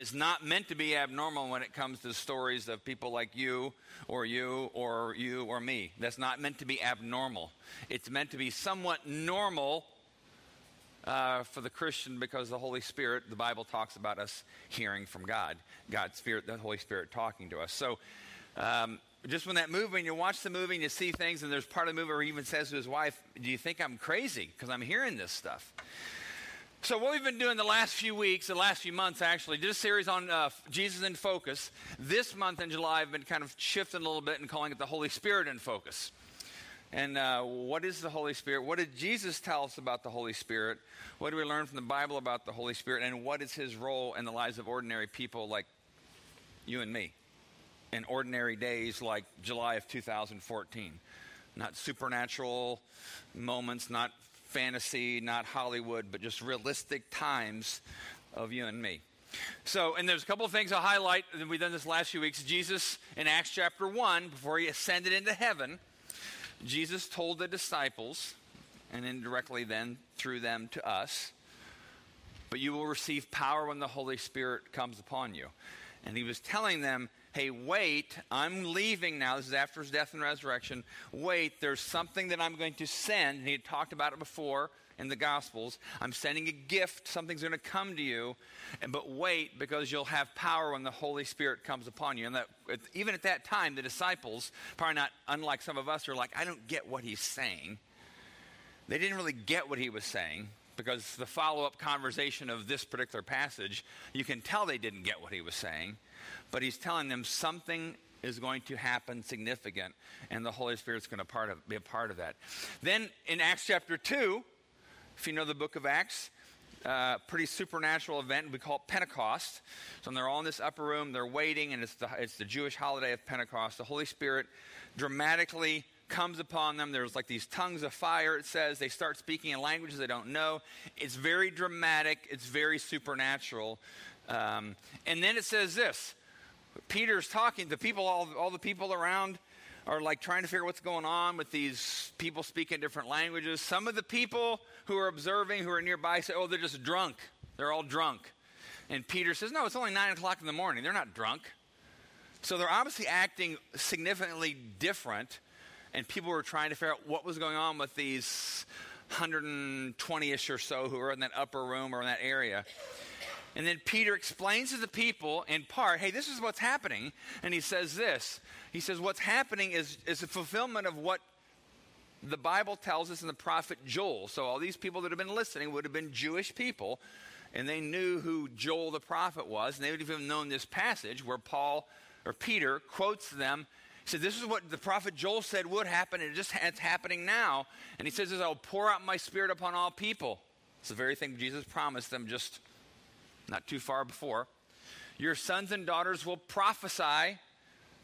is not meant to be abnormal when it comes to stories of people like you or you or you or me. That's not meant to be abnormal. It's meant to be somewhat normal uh, for the Christian because the Holy Spirit, the Bible talks about us hearing from God, God's Spirit, the Holy Spirit talking to us. So, um, just when that movie, when you watch the movie and you see things, and there's part of the movie where he even says to his wife, Do you think I'm crazy? Because I'm hearing this stuff. So, what we've been doing the last few weeks, the last few months actually, did a series on uh, Jesus in focus. This month in July, I've been kind of shifting a little bit and calling it the Holy Spirit in focus. And uh, what is the Holy Spirit? What did Jesus tell us about the Holy Spirit? What do we learn from the Bible about the Holy Spirit? And what is his role in the lives of ordinary people like you and me? In ordinary days like July of 2014. Not supernatural moments, not fantasy, not Hollywood, but just realistic times of you and me. So, and there's a couple of things I'll highlight we've done this last few weeks. Jesus in Acts chapter 1, before he ascended into heaven, Jesus told the disciples, and indirectly then through them to us, but you will receive power when the Holy Spirit comes upon you. And he was telling them, hey, wait, I'm leaving now. This is after his death and resurrection. Wait, there's something that I'm going to send. And he had talked about it before in the Gospels. I'm sending a gift. Something's going to come to you. And, but wait, because you'll have power when the Holy Spirit comes upon you. And that, even at that time, the disciples, probably not unlike some of us, are like, I don't get what he's saying. They didn't really get what he was saying because the follow up conversation of this particular passage, you can tell they didn't get what he was saying but he's telling them something is going to happen significant, and the Holy Spirit's going to be a part of that. Then in Acts chapter 2, if you know the book of Acts, uh, pretty supernatural event. We call it Pentecost. So they're all in this upper room, they're waiting, and it's the, it's the Jewish holiday of Pentecost. The Holy Spirit dramatically comes upon them. There's like these tongues of fire, it says. They start speaking in languages they don't know. It's very dramatic, it's very supernatural. Um, and then it says this Peter's talking, the people, all, all the people around are like trying to figure out what's going on with these people speaking different languages. Some of the people who are observing, who are nearby, say, oh, they're just drunk. They're all drunk. And Peter says, no, it's only 9 o'clock in the morning. They're not drunk. So they're obviously acting significantly different. And people were trying to figure out what was going on with these 120 ish or so who were in that upper room or in that area. And then Peter explains to the people in part, hey, this is what's happening. And he says this He says, what's happening is, is a fulfillment of what the Bible tells us in the prophet Joel. So all these people that have been listening would have been Jewish people, and they knew who Joel the prophet was, and they would have known this passage where Paul or Peter quotes them. Said, This is what the prophet Joel said would happen, and it just it's happening now. And he says, I'll pour out my spirit upon all people. It's the very thing Jesus promised them just not too far before. Your sons and daughters will prophesy.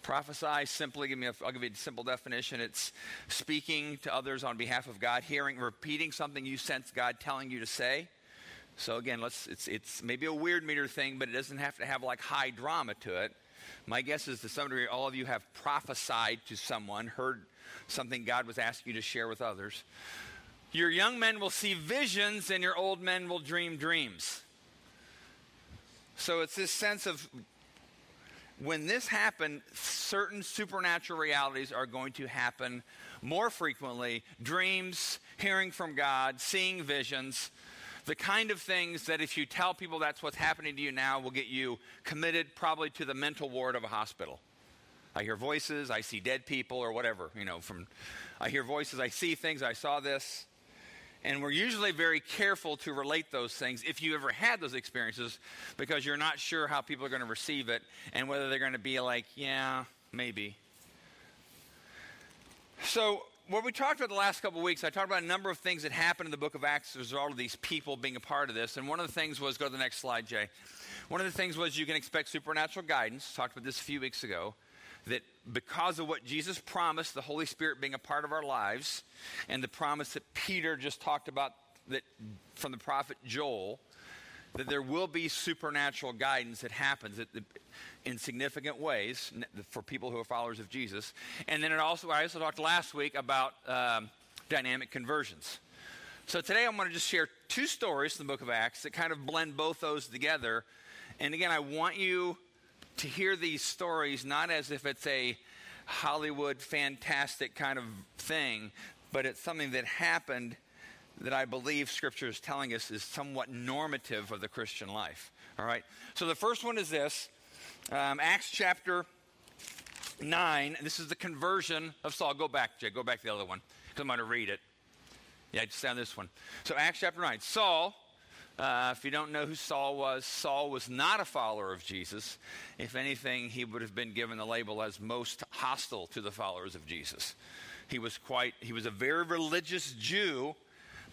Prophesy simply, give me a, I'll give you a simple definition. It's speaking to others on behalf of God, hearing, repeating something you sense God telling you to say. So again, let's, it's, it's maybe a weird meter thing, but it doesn't have to have like high drama to it. My guess is to some degree, all of you have prophesied to someone, heard something God was asking you to share with others. Your young men will see visions, and your old men will dream dreams. So it's this sense of when this happened, certain supernatural realities are going to happen more frequently dreams, hearing from God, seeing visions, the kind of things that if you tell people that's what's happening to you now will get you committed probably to the mental ward of a hospital. I hear voices, I see dead people or whatever, you know, from I hear voices, I see things, I saw this. And we're usually very careful to relate those things if you ever had those experiences because you're not sure how people are going to receive it and whether they're going to be like, yeah, maybe. So, what we talked about the last couple of weeks, I talked about a number of things that happened in the book of Acts as a result of these people being a part of this. And one of the things was go to the next slide, Jay. One of the things was you can expect supernatural guidance. Talked about this a few weeks ago that because of what Jesus promised, the Holy Spirit being a part of our lives, and the promise that Peter just talked about that from the prophet Joel, that there will be supernatural guidance that happens in significant ways for people who are followers of Jesus. And then it also, I also talked last week about um, dynamic conversions. So today I'm going to just share two stories from the book of Acts that kind of blend both those together And again, I want you to hear these stories not as if it's a Hollywood fantastic kind of thing, but it's something that happened that I believe Scripture is telling us is somewhat normative of the Christian life. All right? So the first one is this um, Acts chapter 9. This is the conversion of Saul. Go back, Jay. Go back to the other one because I'm going to read it. Yeah, just on this one. So, Acts chapter 9. Saul, uh, if you don't know who Saul was, Saul was not a follower of Jesus. If anything, he would have been given the label as most hostile to the followers of Jesus. He was quite, he was a very religious Jew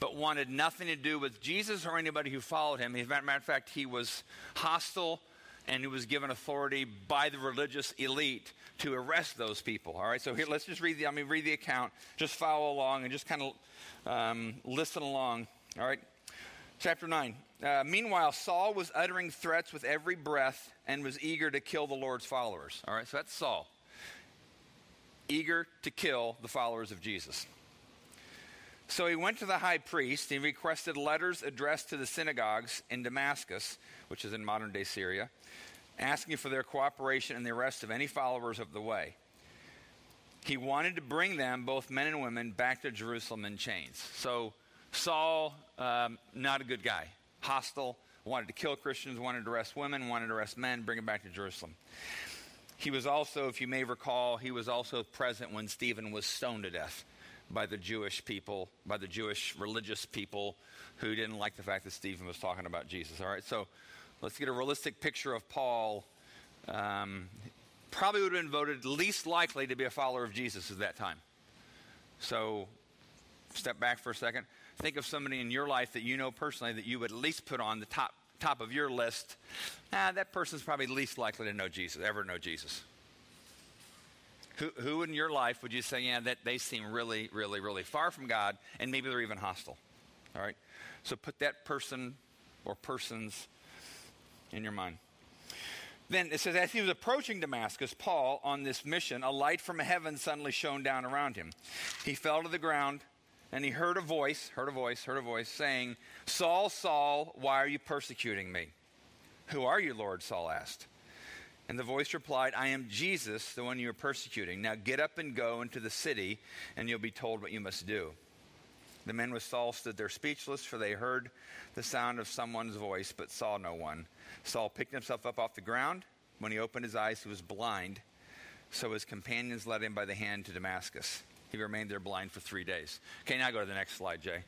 but wanted nothing to do with Jesus or anybody who followed him. As a matter of fact, he was hostile and he was given authority by the religious elite to arrest those people. All right, so here, let's just read the, I mean, read the account. Just follow along and just kind of um, listen along. All right, chapter 9. Uh, meanwhile, Saul was uttering threats with every breath and was eager to kill the Lord's followers. All right, so that's Saul. Eager to kill the followers of Jesus. So he went to the high priest and requested letters addressed to the synagogues in Damascus, which is in modern day Syria, asking for their cooperation in the arrest of any followers of the way. He wanted to bring them, both men and women, back to Jerusalem in chains. So Saul, um, not a good guy, hostile, wanted to kill Christians, wanted to arrest women, wanted to arrest men, bring them back to Jerusalem. He was also, if you may recall, he was also present when Stephen was stoned to death by the Jewish people, by the Jewish religious people who didn't like the fact that Stephen was talking about Jesus. All right, so let's get a realistic picture of Paul. Um, probably would have been voted least likely to be a follower of Jesus at that time. So, step back for a second. Think of somebody in your life that you know personally that you would at least put on the top top of your list. Ah, that person's probably least likely to know Jesus, ever know Jesus. Who, who in your life would you say, yeah, that they seem really, really, really far from God, and maybe they're even hostile? All right? So put that person or persons in your mind. Then it says, as he was approaching Damascus, Paul, on this mission, a light from heaven suddenly shone down around him. He fell to the ground, and he heard a voice, heard a voice, heard a voice saying, Saul, Saul, why are you persecuting me? Who are you, Lord? Saul asked. And the voice replied, I am Jesus, the one you are persecuting. Now get up and go into the city, and you'll be told what you must do. The men with Saul stood there speechless, for they heard the sound of someone's voice, but saw no one. Saul picked himself up off the ground. When he opened his eyes, he was blind. So his companions led him by the hand to Damascus. He remained there blind for three days. Okay, now go to the next slide, Jay.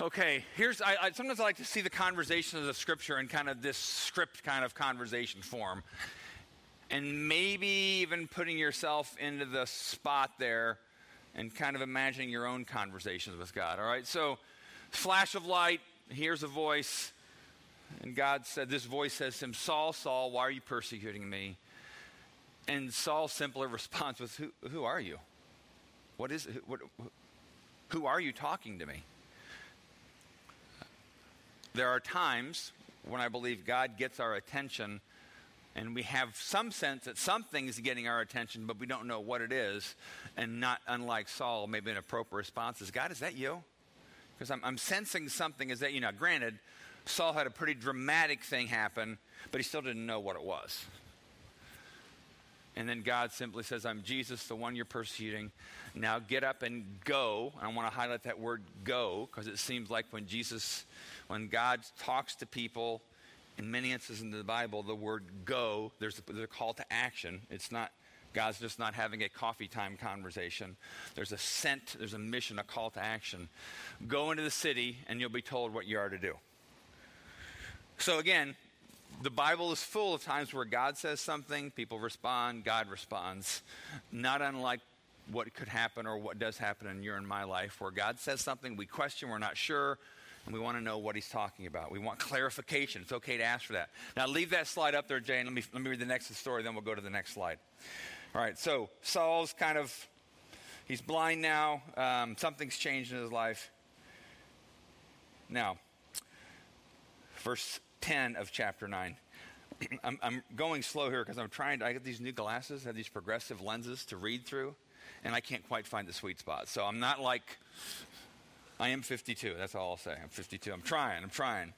Okay, here's I, I, sometimes I like to see the conversation of the Scripture in kind of this script kind of conversation form, and maybe even putting yourself into the spot there, and kind of imagining your own conversations with God. All right, so flash of light, here's a voice, and God said, "This voice says to him, Saul, Saul, why are you persecuting me?" And Saul simply response was, "Who, who are you? What is? What, who are you talking to me?" There are times when I believe God gets our attention and we have some sense that something is getting our attention, but we don't know what it is. And not unlike Saul, maybe an appropriate response is, God, is that you? Because I'm, I'm, sensing something is that you. Now, granted, Saul had a pretty dramatic thing happen, but he still didn't know what it was. And then God simply says, I'm Jesus, the one you're persecuting. Now get up and go. I want to highlight that word go because it seems like when Jesus when God talks to people, in many instances in the Bible, the word go, there's a, there's a call to action. It's not, God's just not having a coffee time conversation. There's a sent, there's a mission, a call to action. Go into the city and you'll be told what you are to do. So again, the Bible is full of times where God says something, people respond, God responds. Not unlike what could happen or what does happen in your and my life, where God says something, we question, we're not sure, and we want to know what he's talking about. We want clarification. It's okay to ask for that. Now, leave that slide up there, Jane. Let me, let me read the next story, then we'll go to the next slide. All right, so Saul's kind of, he's blind now. Um, something's changed in his life. Now, verse 10 of chapter 9. I'm, I'm, going slow here because I'm trying to, I get these new glasses, have these progressive lenses to read through, and I can't quite find the sweet spot. So I'm not like I am 52. That's all I'll say. I'm 52. I'm trying. I'm trying.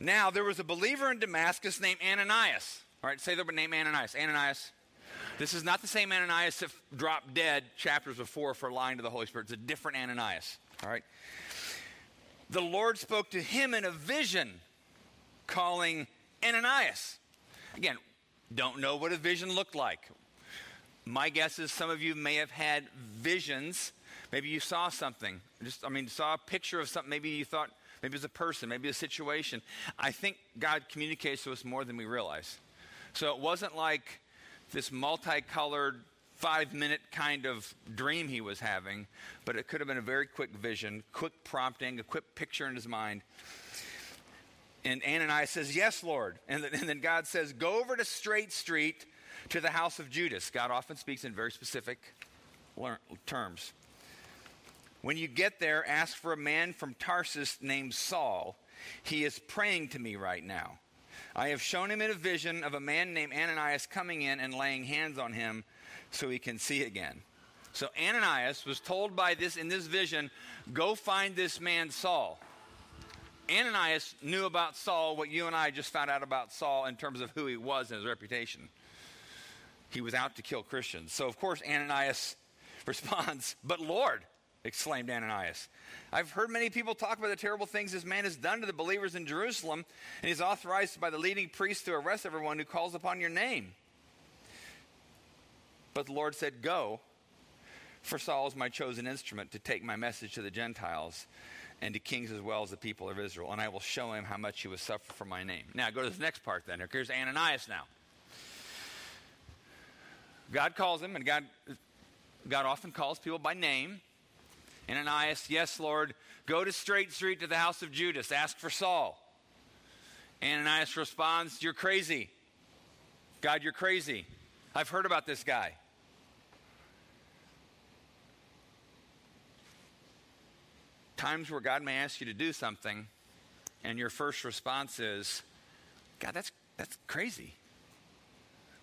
Now, there was a believer in Damascus named Ananias. All right, say the name Ananias. Ananias. This is not the same Ananias that dropped dead chapters before for lying to the Holy Spirit. It's a different Ananias. All right. The Lord spoke to him in a vision, calling Ananias. Again, don't know what a vision looked like. My guess is some of you may have had visions. Maybe you saw something. Just, I mean, saw a picture of something. Maybe you thought, maybe it's a person, maybe a situation. I think God communicates to us more than we realize. So it wasn't like this multicolored five minute kind of dream he was having, but it could have been a very quick vision, quick prompting, a quick picture in his mind. And Ananias says, Yes, Lord. And, and then God says, Go over to Straight Street to the house of Judas. God often speaks in very specific terms. When you get there, ask for a man from Tarsus named Saul. He is praying to me right now. I have shown him in a vision of a man named Ananias coming in and laying hands on him so he can see again. So Ananias was told by this in this vision, go find this man Saul. Ananias knew about Saul what you and I just found out about Saul in terms of who he was and his reputation. He was out to kill Christians. So of course Ananias responds, "But Lord, exclaimed Ananias. I've heard many people talk about the terrible things this man has done to the believers in Jerusalem, and he's authorized by the leading priests to arrest everyone who calls upon your name. But the Lord said, Go, for Saul is my chosen instrument to take my message to the Gentiles and to kings as well as the people of Israel, and I will show him how much he will suffer for my name. Now, go to the next part then. Here's Ananias now. God calls him, and God, God often calls people by name. Ananias, yes, Lord, go to Straight Street to the house of Judas, ask for Saul. Ananias responds, You're crazy. God, you're crazy. I've heard about this guy. Times where God may ask you to do something, and your first response is, God, that's, that's crazy.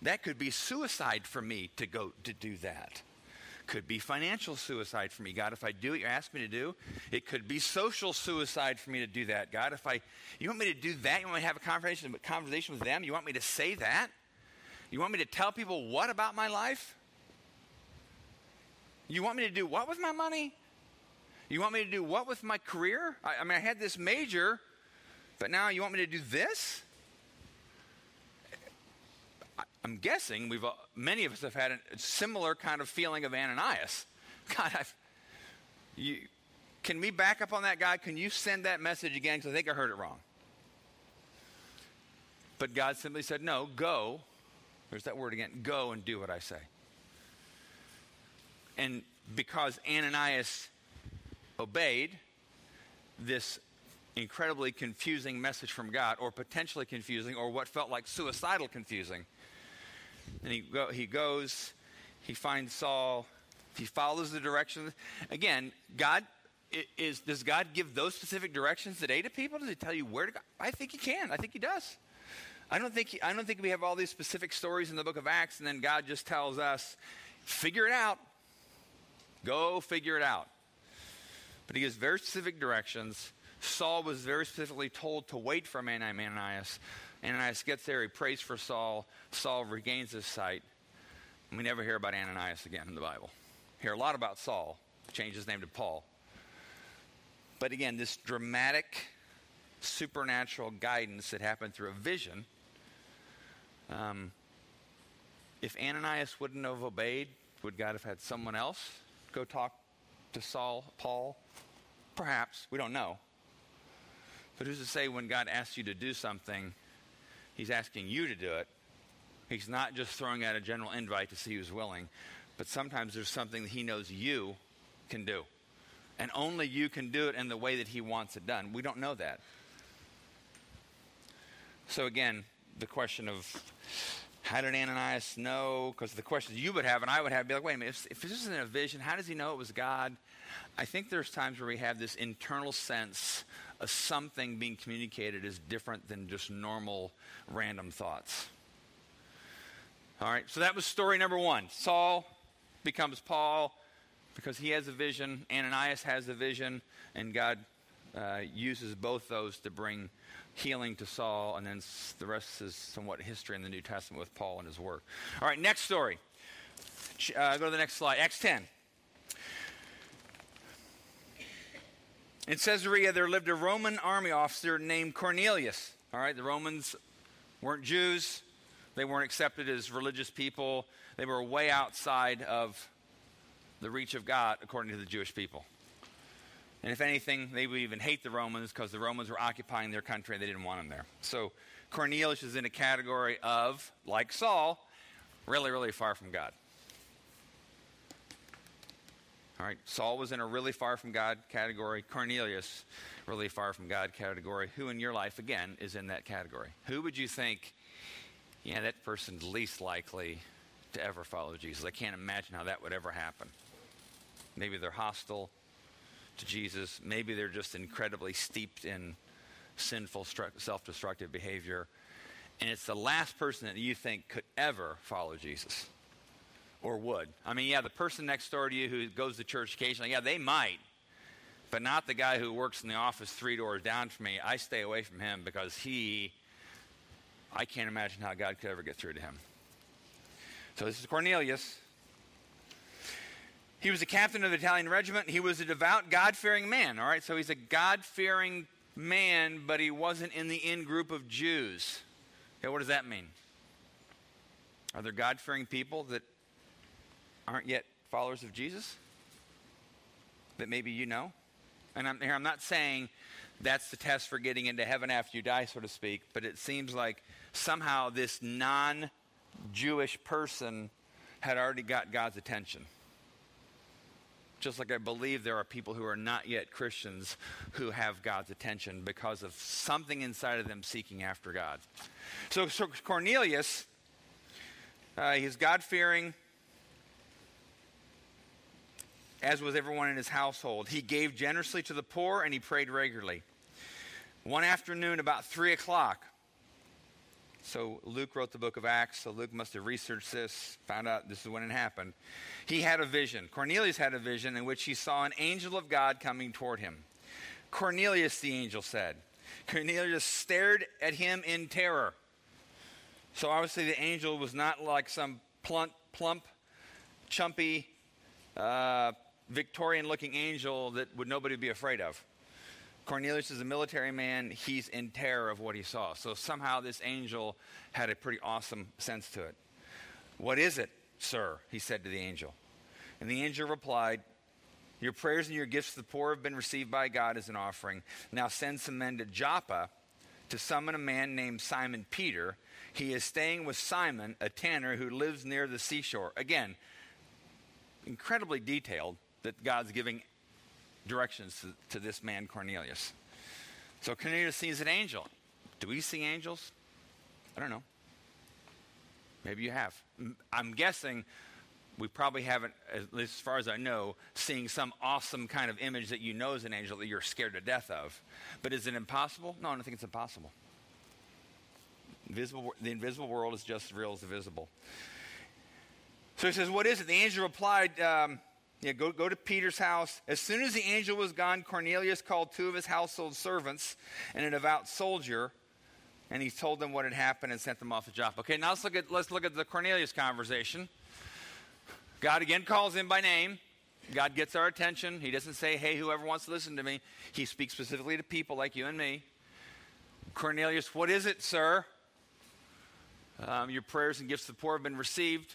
That could be suicide for me to go to do that. Could be financial suicide for me, God, if I do what you ask me to do. It could be social suicide for me to do that, God. If I, you want me to do that, you want me to have a conversation, conversation with them, you want me to say that? You want me to tell people what about my life? You want me to do what with my money? You want me to do what with my career? I, I mean, I had this major, but now you want me to do this? I'm guessing we've uh, many of us have had a similar kind of feeling of Ananias. God, I've, you, can we back up on that, God? Can you send that message again? Because I think I heard it wrong. But God simply said, No, go. There's that word again. Go and do what I say. And because Ananias obeyed this incredibly confusing message from God, or potentially confusing, or what felt like suicidal confusing, and he, go, he goes, he finds Saul, he follows the directions. Again, God is, does God give those specific directions today to people? Does he tell you where to go? I think he can. I think he does. I don't think, he, I don't think we have all these specific stories in the book of Acts and then God just tells us, figure it out. Go figure it out. But he gives very specific directions. Saul was very specifically told to wait for Ananias. Ananias gets there, he prays for Saul. Saul regains his sight. We never hear about Ananias again in the Bible. Hear a lot about Saul, changed his name to Paul. But again, this dramatic supernatural guidance that happened through a vision. Um, if Ananias wouldn't have obeyed, would God have had someone else go talk to Saul, Paul? Perhaps. We don't know. But who's to say when God asks you to do something, He's asking you to do it. He's not just throwing out a general invite to see who's willing, but sometimes there's something that he knows you can do. And only you can do it in the way that he wants it done. We don't know that. So, again, the question of how did Ananias know? Because the questions you would have and I would have be like, wait a minute, if, if this isn't a vision, how does he know it was God? I think there's times where we have this internal sense of something being communicated is different than just normal random thoughts. All right, so that was story number one. Saul becomes Paul because he has a vision, Ananias has a vision, and God uh, uses both those to bring healing to Saul, and then the rest is somewhat history in the New Testament with Paul and his work. All right, next story. Uh, go to the next slide. Acts 10. In Caesarea, there lived a Roman army officer named Cornelius. All right, the Romans weren't Jews, they weren't accepted as religious people, they were way outside of the reach of God according to the Jewish people. And if anything, they would even hate the Romans because the Romans were occupying their country and they didn't want them there. So Cornelius is in a category of, like Saul, really, really far from God. All right, Saul was in a really far from God category. Cornelius, really far from God category. Who in your life, again, is in that category? Who would you think, yeah, that person's least likely to ever follow Jesus? I can't imagine how that would ever happen. Maybe they're hostile to Jesus. Maybe they're just incredibly steeped in sinful, self destructive behavior. And it's the last person that you think could ever follow Jesus or would. I mean, yeah, the person next door to you who goes to church occasionally, yeah, they might, but not the guy who works in the office three doors down from me. I stay away from him because he, I can't imagine how God could ever get through to him. So this is Cornelius. He was a captain of the Italian regiment. He was a devout, God fearing man. All right, so he's a God fearing man, but he wasn't in the in group of Jews. Okay, what does that mean? Are there God fearing people that aren't yet followers of Jesus? That maybe you know? And I'm, here, I'm not saying that's the test for getting into heaven after you die, so to speak, but it seems like somehow this non Jewish person had already got God's attention just like I believe there are people who are not yet Christians who have God's attention because of something inside of them seeking after God. So, so Cornelius, uh, he's God fearing, as was everyone in his household. He gave generously to the poor and he prayed regularly. One afternoon, about 3 o'clock, so Luke wrote the book of Acts, so Luke must have researched this, found out this is when it happened. He had a vision. Cornelius had a vision in which he saw an angel of God coming toward him. Cornelius, the angel said. Cornelius stared at him in terror. So obviously, the angel was not like some plump, plump chumpy, uh, Victorian looking angel that would nobody be afraid of. Cornelius is a military man. He's in terror of what he saw. So somehow this angel had a pretty awesome sense to it. What is it, sir? He said to the angel. And the angel replied, Your prayers and your gifts to the poor have been received by God as an offering. Now send some men to Joppa to summon a man named Simon Peter. He is staying with Simon, a tanner who lives near the seashore. Again, incredibly detailed that God's giving directions to, to this man, Cornelius. So Cornelius sees an angel. Do we see angels? I don't know. Maybe you have. I'm guessing we probably haven't, at least as far as I know, seeing some awesome kind of image that you know is an angel that you're scared to death of. But is it impossible? No, I don't think it's impossible. Invisible, the invisible world is just as real as the visible. So he says, What is it? The angel replied, um, yeah, go, go to Peter's house. As soon as the angel was gone, Cornelius called two of his household servants and a devout soldier, and he told them what had happened and sent them off to Joppa. Okay, now let's look at, let's look at the Cornelius conversation. God again calls him by name. God gets our attention. He doesn't say, hey, whoever wants to listen to me. He speaks specifically to people like you and me. Cornelius, what is it, sir? Um, your prayers and gifts to the poor have been received.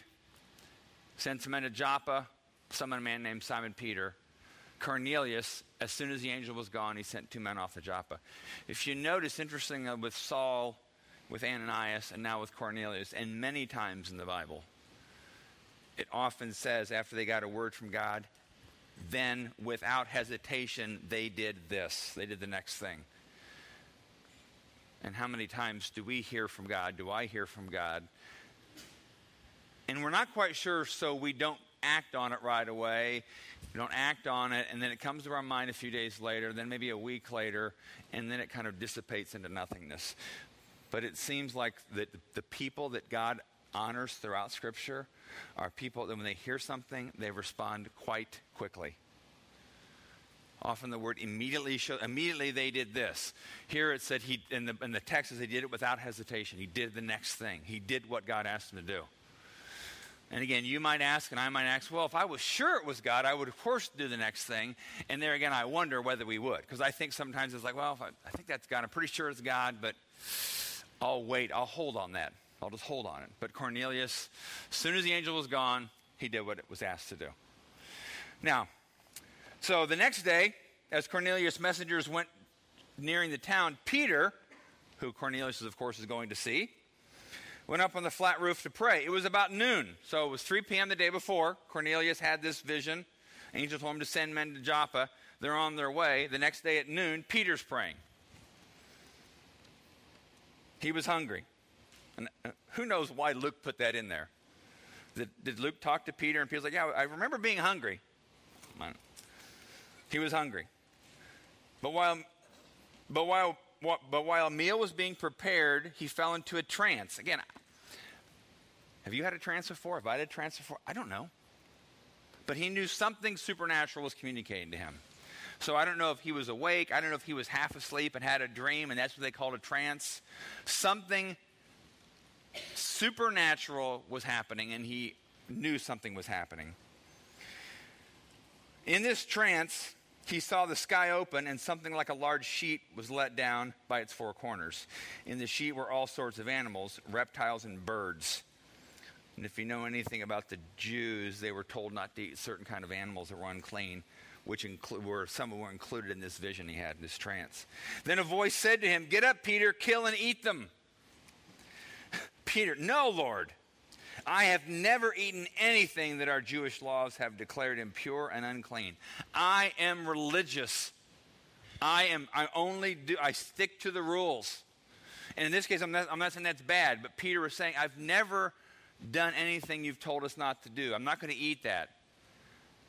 Send some men to Joppa summoned a man named Simon Peter. Cornelius, as soon as the angel was gone, he sent two men off to Joppa. If you notice, interesting uh, with Saul, with Ananias, and now with Cornelius, and many times in the Bible, it often says after they got a word from God, then without hesitation, they did this. They did the next thing. And how many times do we hear from God? Do I hear from God? And we're not quite sure, so we don't act on it right away. We don't act on it, and then it comes to our mind a few days later, then maybe a week later, and then it kind of dissipates into nothingness. But it seems like that the people that God honors throughout Scripture are people that when they hear something, they respond quite quickly. Often the word immediately show immediately they did this. Here it said he in the in the text says he did it without hesitation. He did the next thing. He did what God asked him to do. And again, you might ask, and I might ask, well, if I was sure it was God, I would, of course, do the next thing. And there again, I wonder whether we would. Because I think sometimes it's like, well, I, I, think that's God. I'm pretty sure it's God, but I'll wait. I'll hold on that. I'll just hold on it. But Cornelius, as soon as the angel was gone, he did what it was asked to do. Now, so the next day, as Cornelius' messengers went nearing the town, Peter, who Cornelius, of course, is going to see, went up on the flat roof to pray. It was about noon, so it was 3 p.m. the day before. Cornelius had this vision. Angel told him to send men to Joppa. They're on their way. The next day at noon, Peter's praying. He was hungry. And uh, who knows why Luke put that in there? Did, did Luke talk to Peter and Peter's like, Yeah, I remember being hungry. He was hungry. But while, but while but while a meal was being prepared, he fell into a trance. Again, have you had a trance before? Have I had a trance before? I don't know. But he knew something supernatural was communicating to him. So I don't know if he was awake. I don't know if he was half asleep and had a dream, and that's what they called a trance. Something supernatural was happening, and he knew something was happening. In this trance, he saw the sky open and something like a large sheet was let down by its four corners. In the sheet were all sorts of animals, reptiles, and birds. And if you know anything about the Jews, they were told not to eat certain kind of animals that were unclean, which inclu- were some were included in this vision he had, in this trance. Then a voice said to him, "Get up, Peter, kill and eat them." Peter, "No, Lord." I have never eaten anything that our Jewish laws have declared impure and unclean. I am religious. I am I only do I stick to the rules. And in this case, I'm not, I'm not saying that's bad, but Peter was saying, I've never done anything you've told us not to do. I'm not going to eat that.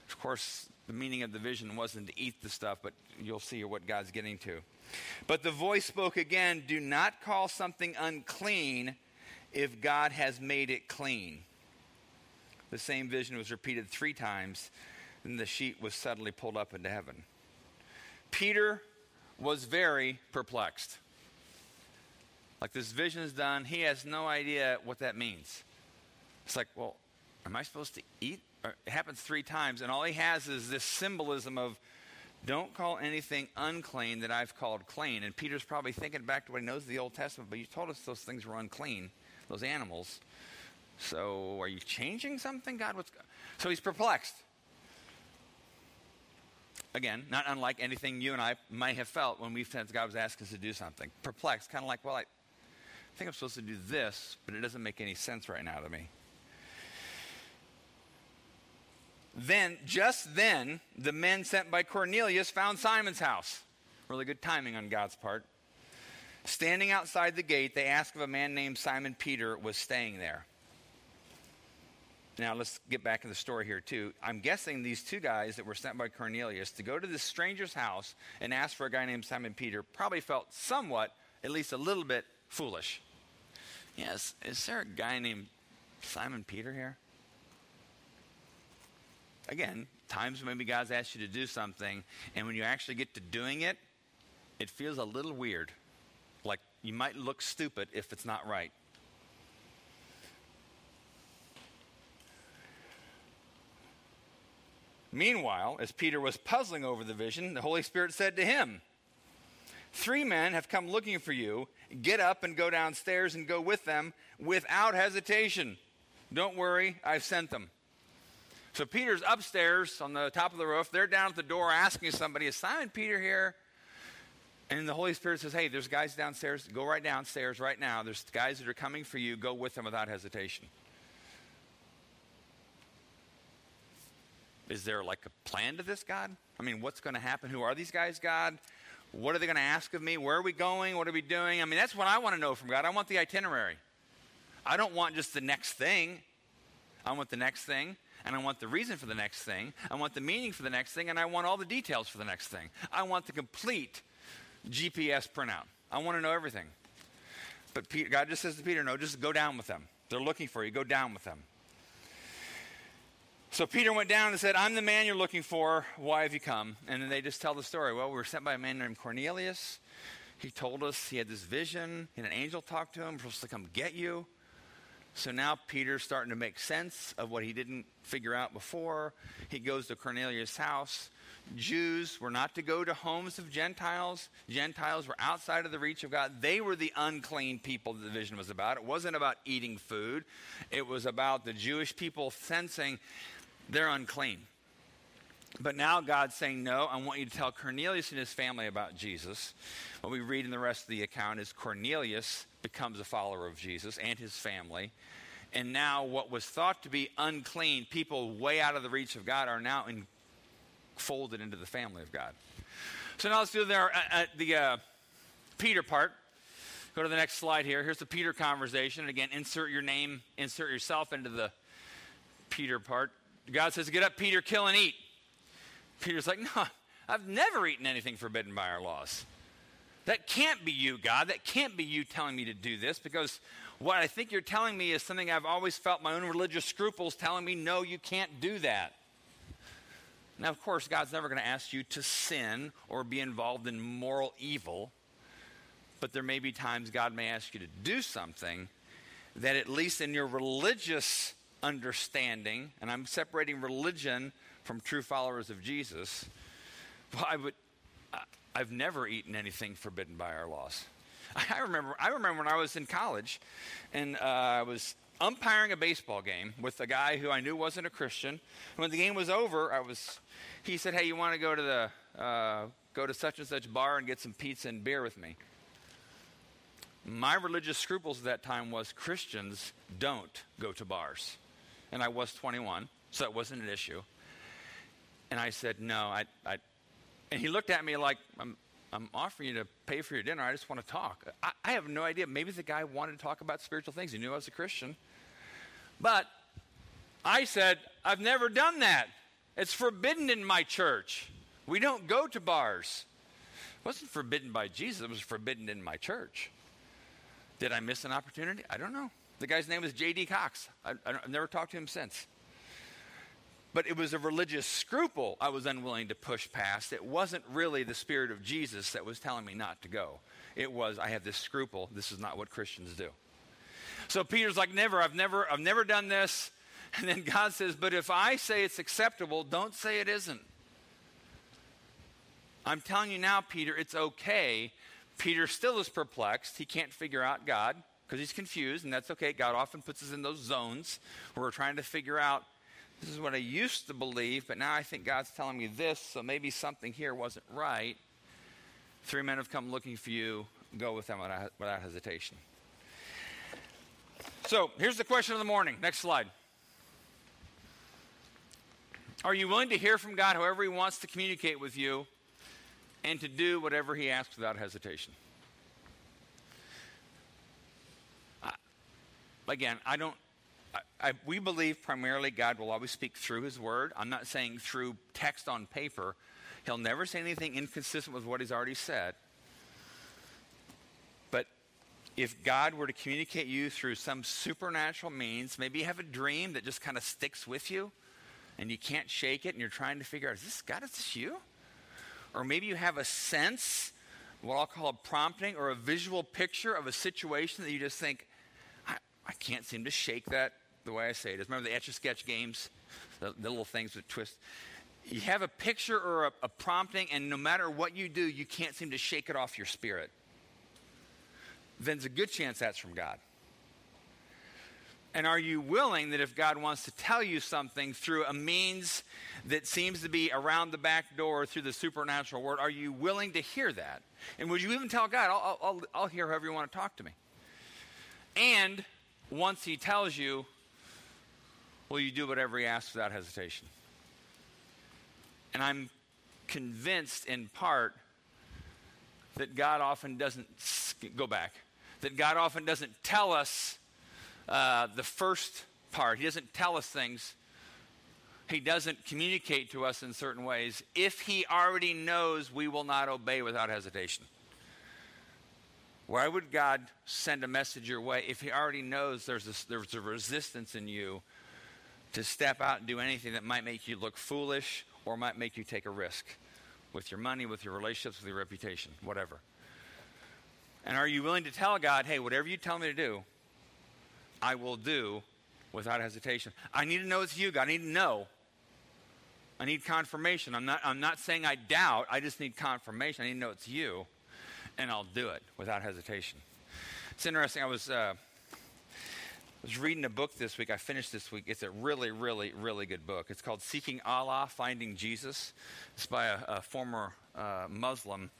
Of course, the meaning of the vision wasn't to eat the stuff, but you'll see what God's getting to. But the voice spoke again Do not call something unclean if God has made it clean. The same vision was repeated three times, and the sheet was suddenly pulled up into heaven. Peter was very perplexed. Like this vision is done, he has no idea what that means. It's like, well, am I supposed to eat? It happens three times, and all he has is this symbolism of don't call anything unclean that I've called clean. And Peter's probably thinking back to what he knows of the Old Testament, but you told us those things were unclean those animals. So are you changing something, God? What's so he's perplexed. Again, not unlike anything you and I might have felt when we felt God was asking us to do something. Perplexed, kind of like, well, I think I'm supposed to do this, but it doesn't make any sense right now to me. Then, just then, the men sent by Cornelius found Simon's house. Really good timing on God's part. Standing outside the gate, they asked if a man named Simon Peter was staying there. Now, let's get back in the story here, too. I'm guessing these two guys that were sent by Cornelius to go to this stranger's house and ask for a guy named Simon Peter probably felt somewhat, at least a little bit, foolish. Yes, is there a guy named Simon Peter here? Again, times maybe God's asked you to do something, and when you actually get to doing it, it feels a little weird you might look stupid if it's not right. Meanwhile, as Peter was puzzling over the vision, the Holy Spirit said to him, Three men have come looking for you. Get up and go downstairs and go with them without hesitation. Don't worry, I've sent them. So Peter's upstairs on the top of the roof. They're down at the door asking somebody, Is Simon Peter here? And the Holy Spirit says, hey, there's guys downstairs. Go right downstairs right now. There's guys that are coming for you. Go with them without hesitation. Is there like a plan to this, God? I mean, what's going to happen? Who are these guys, God? What are they going to ask of me? Where are we going? What are we doing? I mean, that's what I want to know from God. I want the itinerary. I don't want just the next thing. I want the next thing, and I want the reason for the next thing. I want the meaning for the next thing, and I want all the details for the next thing. I want the complete GPS printout. I want to know everything. But Peter, God just says to Peter, no, just go down with them. They're looking for you. Go down with them. So Peter went down and said, I'm the man you're looking for. Why have you come? And then they just tell the story. Well, we were sent by a man named Cornelius. He told us he had this vision, and an angel talked to him, we're supposed to come get you. So now Peter's starting to make sense of what he didn't figure out before. He goes to Cornelius' house. Jews were not to go to homes of Gentiles. Gentiles were outside of the reach of God. They were the unclean people the vision was about. It wasn't about eating food, it was about the Jewish people sensing they're unclean. But now God's saying, No, I want you to tell Cornelius and his family about Jesus. What we read in the rest of the account is Cornelius becomes a follower of Jesus and his family. And now, what was thought to be unclean, people way out of the reach of God, are now in, folded into the family of God. So now let's do the, uh, uh, the uh, Peter part. Go to the next slide here. Here's the Peter conversation. And again, insert your name, insert yourself into the Peter part. God says, Get up, Peter, kill and eat. Peter's like, No, I've never eaten anything forbidden by our laws. That can't be you, God. That can't be you telling me to do this because what I think you're telling me is something I've always felt my own religious scruples telling me, no, you can't do that. Now, of course, God's never going to ask you to sin or be involved in moral evil, but there may be times God may ask you to do something that, at least in your religious understanding, and I'm separating religion from true followers of Jesus, well, I would, I've never eaten anything forbidden by our laws. I remember, I remember when I was in college and uh, I was umpiring a baseball game with a guy who I knew wasn't a Christian. When the game was over, I was, he said, "Hey, you want to go to the uh, go to such and such bar and get some pizza and beer with me?" My religious scruples at that time was Christians don't go to bars, and I was 21, so it wasn't an issue. And I said, "No, I, I and he looked at me like, I'm, I'm offering you to pay for your dinner. I just want to talk. I, I have no idea. Maybe the guy wanted to talk about spiritual things. He knew I was a Christian. But I said, I've never done that. It's forbidden in my church. We don't go to bars. It wasn't forbidden by Jesus, it was forbidden in my church. Did I miss an opportunity? I don't know. The guy's name was J.D. Cox. I, have never talked to him since. But it was a religious scruple I was unwilling to push past. It wasn't really the Spirit of Jesus that was telling me not to go. It was, I have this scruple. This is not what Christians do. So Peter's like, never, I've never, I've never done this. And then God says, but if I say it's acceptable, don't say it isn't. I'm telling you now, Peter, it's okay. Peter still is perplexed. He can't figure out God because he's confused, and that's okay. God often puts us in those zones where we're trying to figure out this is what I used to believe, but now I think God's telling me this, so maybe something here wasn't right. Three men have come looking for you. Go with them without, hesitation. So here's the question of the morning. Next slide. Are you willing to hear from God however He wants to communicate with you and to do whatever He asks without hesitation? Uh, again, I don't I, we believe primarily God will always speak through His Word. I'm not saying through text on paper. He'll never say anything inconsistent with what He's already said. But if God were to communicate you through some supernatural means, maybe you have a dream that just kind of sticks with you and you can't shake it and you're trying to figure out, is this God, is this you? Or maybe you have a sense, what I'll call a prompting or a visual picture of a situation that you just think, I, can't seem to shake that the way I say it is. Remember the Etch a Sketch games? The, the, little things that twist. You have a picture or a, a prompting, and no matter what you do, you can't seem to shake it off your spirit. Then there's a good chance that's from God. And are you willing that if God wants to tell you something through a means that seems to be around the back door through the supernatural word, are you willing to hear that? And would you even tell God, I'll, I'll, I'll hear however you want to talk to me? And once He tells you, Will you do whatever he asks without hesitation? And I'm convinced in part that God often doesn't go back, that God often doesn't tell us uh, the first part. He doesn't tell us things. He doesn't communicate to us in certain ways if he already knows we will not obey without hesitation. Why would God send a message your way if he already knows there's a, there's a resistance in you to step out and do anything that might make you look foolish or might make you take a risk with your money, with your relationships, with your reputation, whatever. And are you willing to tell God, hey, whatever you tell me to do, I will do without hesitation? I need to know it's you, God. I need to know. I need confirmation. I'm not, I'm not saying I doubt, I just need confirmation. I need to know it's you, and I'll do it without hesitation. It's interesting. I was. Uh, was reading a book this week. I finished this week. It's a really, really, really good book. It's called Seeking Allah, Finding Jesus. It's by a, a former uh, Muslim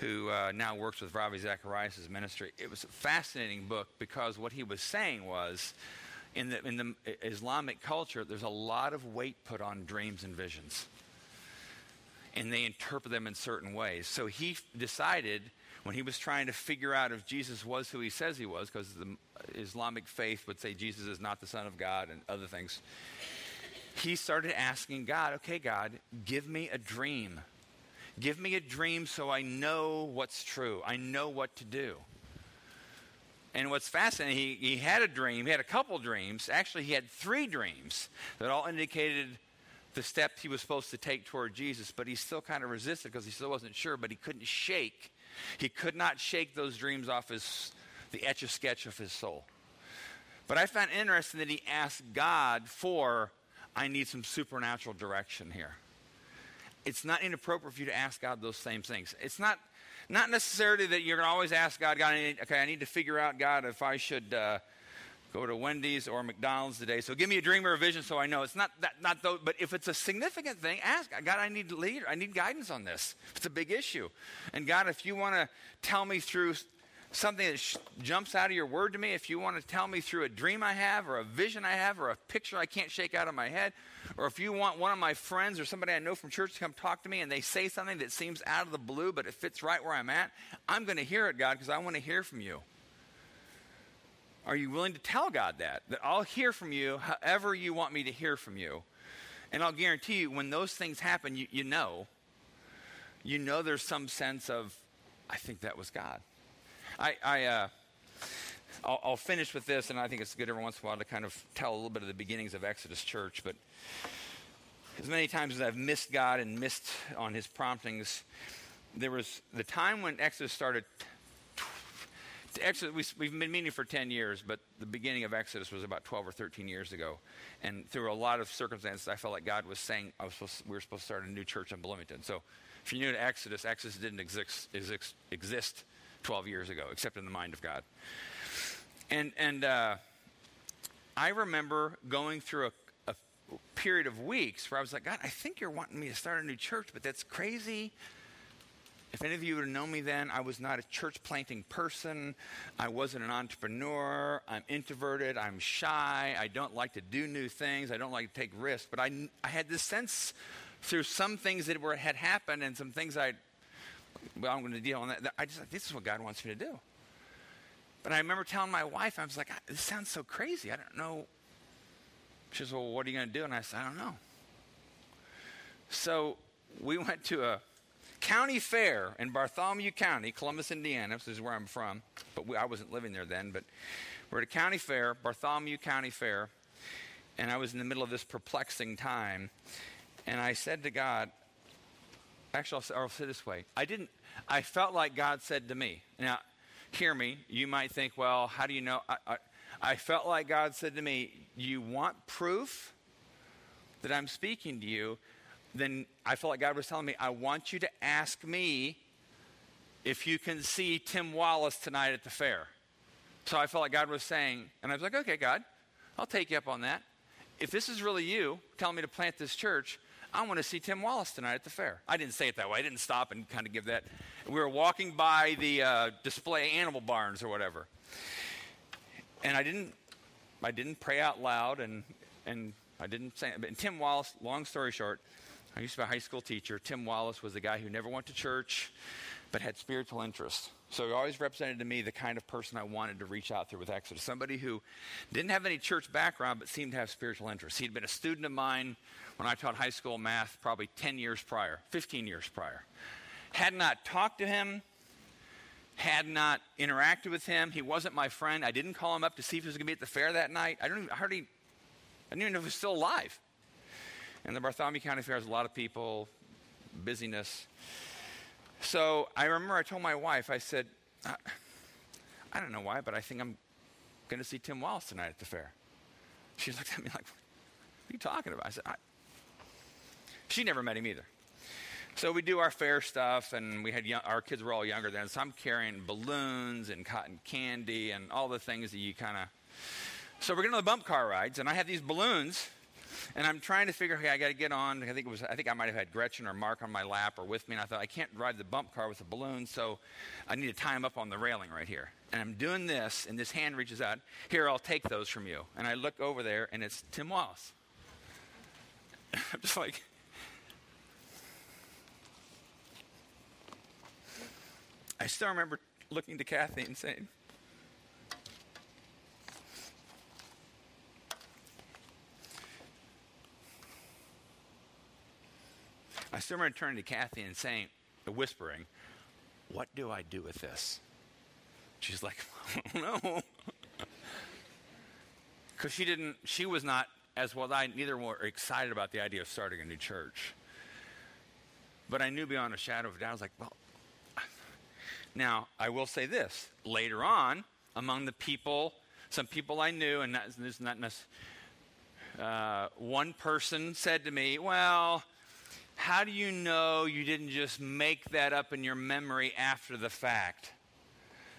who uh, now works with Ravi Zacharias' ministry. It was a fascinating book because what he was saying was in the, in the Islamic culture, there's a lot of weight put on dreams and visions. And they interpret them in certain ways. So he decided when he was trying to figure out if Jesus was who he says he was, because the Islamic faith would say Jesus is not the Son of God and other things, he started asking God, okay, God, give me a dream. Give me a dream so I know what's true. I know what to do. And what's fascinating, he, he had a dream, he had a couple dreams. Actually, he had three dreams that all indicated the steps he was supposed to take toward Jesus, but he still kind of resisted because he still wasn't sure, but he couldn't shake he could not shake those dreams off his, the etch a sketch of his soul. But I found interesting that he asked God for, I need some supernatural direction here. It's not inappropriate for you to ask God those same things. It's not, not necessarily that you're going to always ask God, God, I need, okay, I need to figure out, God, if I should. Uh, go to Wendy's or McDonald's today. So give me a dream or a vision so I know. It's not that, not but if it's a significant thing, ask God. I need lead. I need guidance on this. It's a big issue, and God, if you want to tell me through something that sh- jumps out of your word to me, if you want to tell me through a dream I have or a vision I have or a picture I can't shake out of my head, or if you want one of my friends or somebody I know from church to come talk to me and they say something that seems out of the blue but it fits right where I'm at, I'm going to hear it, God, because I want to hear from you. Are you willing to tell God that? That I'll hear from you however you want me to hear from you. And I'll guarantee you, when those things happen, you, you know. You know there's some sense of, I think that was God. I, I uh, I'll, I'll, finish with this, and I think it's good every once in a while to kind of tell a little bit of the beginnings of Exodus Church. But as many times as I've missed God and missed on His promptings, there was the time when Exodus started Exodus, we, have been meeting for 10 years, but the beginning of Exodus was about 12 or 13 years ago. And through a lot of circumstances, I felt like God was saying was supposed, we were supposed to start a new church in Bloomington. So if you're new to Exodus, Exodus didn't exist, exist, exist 12 years ago, except in the mind of God. And, and uh, I remember going through a, a period of weeks where I was like, God, I think you're wanting me to start a new church, but that's crazy. If any of you would have known me then, I was not a church planting person. I wasn't an entrepreneur. I'm introverted. I'm shy. I don't like to do new things. I don't like to take risks. But I, I had this sense through some things that were, had happened and some things I, well, I'm going to deal on that. I just, this is what God wants me to do. But I remember telling my wife, I was like, this sounds so crazy. I don't know. She says, well, what are you going to do? And I said, I don't know. So we went to a county fair in Bartholomew County, Columbus, Indiana. This is where I'm from, but we, I wasn't living there then. But we're at a county fair, Bartholomew County Fair, and I was in the middle of this perplexing time. And I said to God, actually, I'll, I'll say this way: I didn't. I felt like God said to me. Now, hear me. You might think, well, how do you know? I, I, I felt like God said to me, "You want proof that I'm speaking to you." Then I felt like God was telling me, I want you to ask me if you can see Tim Wallace tonight at the fair. So I felt like God was saying, and I was like, okay, God, I'll take you up on that. If this is really you telling me to plant this church, I want to see Tim Wallace tonight at the fair. I didn't say it that way. I didn't stop and kind of give that. We were walking by the uh, display animal barns or whatever, and I didn't. I didn't pray out loud, and and I didn't say. But Tim Wallace. Long story short, I used to be a high school teacher. Tim Wallace was the guy who never went to church but had spiritual interest. So he always represented to me the kind of person I wanted to reach out to with Exodus. Somebody who didn't have any church background but seemed to have spiritual interest. He'd been a student of mine when I taught high school math probably 10 years prior, 15 years prior. Had not talked to him, had not interacted with him. He wasn't my friend. I didn't call him up to see if he was going to be at the fair that night. I don't even, hardly I didn't even know if he was still alive. And the Bartholomew County Fair has a lot of people, busyness. So I remember I told my wife, I said, I, I don't know why, but I think I'm going to see Tim Wallace tonight at the fair. She looked at me like, what are you talking about? I said, I. She never met him either. So we do our fair stuff, and we had young, our kids were all younger then. So I'm carrying balloons and cotton candy and all the things that you kind of. So we're getting on the bump car rides, and I have these balloons, and I'm trying to figure, okay, I got to get on. I think it was, I think I might have had Gretchen or Mark on my lap or with me, and I thought I can't ride the bump car with a balloon, so I need to tie them up on the railing right here. And I'm doing this, and this hand reaches out. Here, I'll take those from you. And I look over there, and it's Tim Wallace. I'm just like, I still remember looking to Kathy and saying, I still remember turning to Kathy and saying, whispering, What do I do with this? She's like, No. Because she didn't, she was not, as well I, neither were excited about the idea of starting a new church. But I knew beyond a shadow of a doubt, I was like, Well, now, I will say this. Later on, among the people, some people I knew, and this is not necessarily, uh, one person said to me, Well, how do you know you didn't just make that up in your memory after the fact?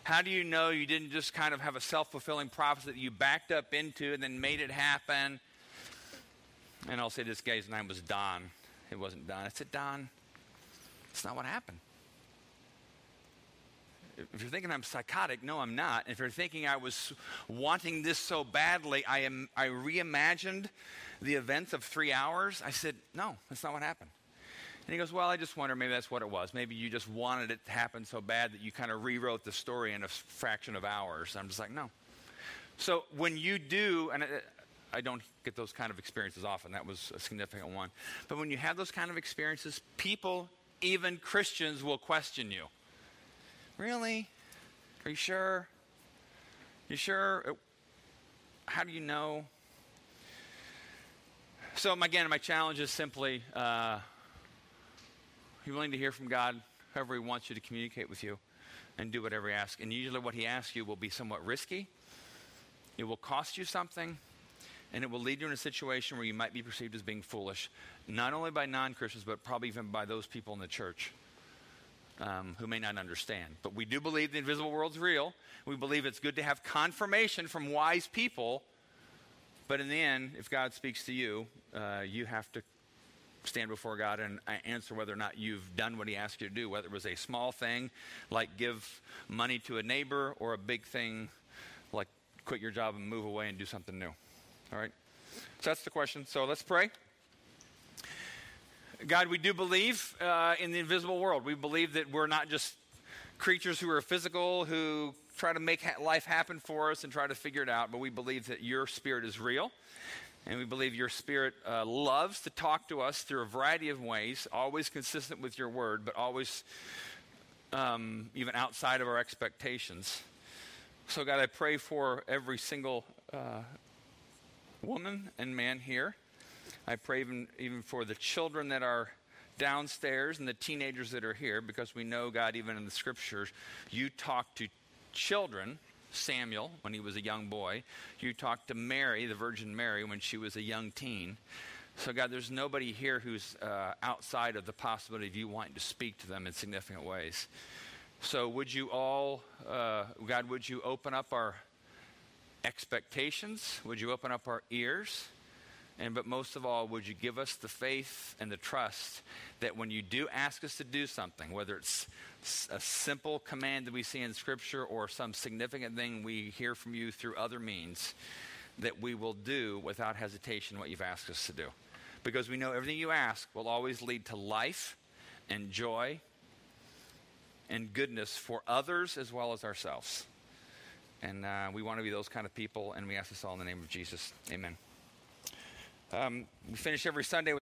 How do you know you didn't just kind of have a self fulfilling prophecy that you backed up into and then made it happen? And I'll say this guy's name was Don. It wasn't Don. I said, Don, it's not what happened if you're thinking I'm psychotic, no, I'm not. If you're thinking I was wanting this so badly, I, am, I reimagined the events of three hours, I said, no, that's not what happened. And he goes, well, I just wonder maybe that's what it was. Maybe you just wanted it to happen so bad that you kind of rewrote the story in a fraction of hours. I'm just like, no. So when you do, and I, I don't get those kind of experiences often, that was a significant one. But when you have those kind of experiences, people, even Christians, will question you. Really? Are you sure? You sure? Uh, how do you know? So, again, my challenge is simply uh, be willing to hear from God, however He wants you to communicate with you, and do whatever He asks. And usually, what He asks you will be somewhat risky, it will cost you something, and it will lead you in a situation where you might be perceived as being foolish, not only by non Christians, but probably even by those people in the church um, who may not understand. But we do believe the invisible world's real. We believe it's good to have confirmation from wise people. But in the end, if God speaks to you, uh, you have to stand before God and uh, answer whether or not you've done what He asked you to do, whether it was a small thing like give money to a neighbor or a big thing like quit your job and move away and do something new. All right? So that's the question. So let's pray. God, we do believe uh, in the invisible world. We believe that we're not just creatures who are physical, who try to make ha- life happen for us and try to figure it out, but we believe that your spirit is real. And we believe your spirit uh, loves to talk to us through a variety of ways, always consistent with your word, but always um, even outside of our expectations. So, God, I pray for every single uh, woman and man here. I pray even, even for the children that are downstairs and the teenagers that are here because we know, God, even in the scriptures, you talk to children. Samuel, when he was a young boy. You talked to Mary, the Virgin Mary, when she was a young teen. So, God, there's nobody here who's uh, outside of the possibility of you wanting to speak to them in significant ways. So, would you all, uh, God, would you open up our expectations? Would you open up our ears? And but most of all, would you give us the faith and the trust that when you do ask us to do something, whether it's a simple command that we see in Scripture or some significant thing we hear from you through other means, that we will do without hesitation what you've asked us to do. Because we know everything you ask will always lead to life and joy and goodness for others as well as ourselves. And uh, we want to be those kind of people, and we ask this all in the name of Jesus. Amen. Um, we finish every Sunday with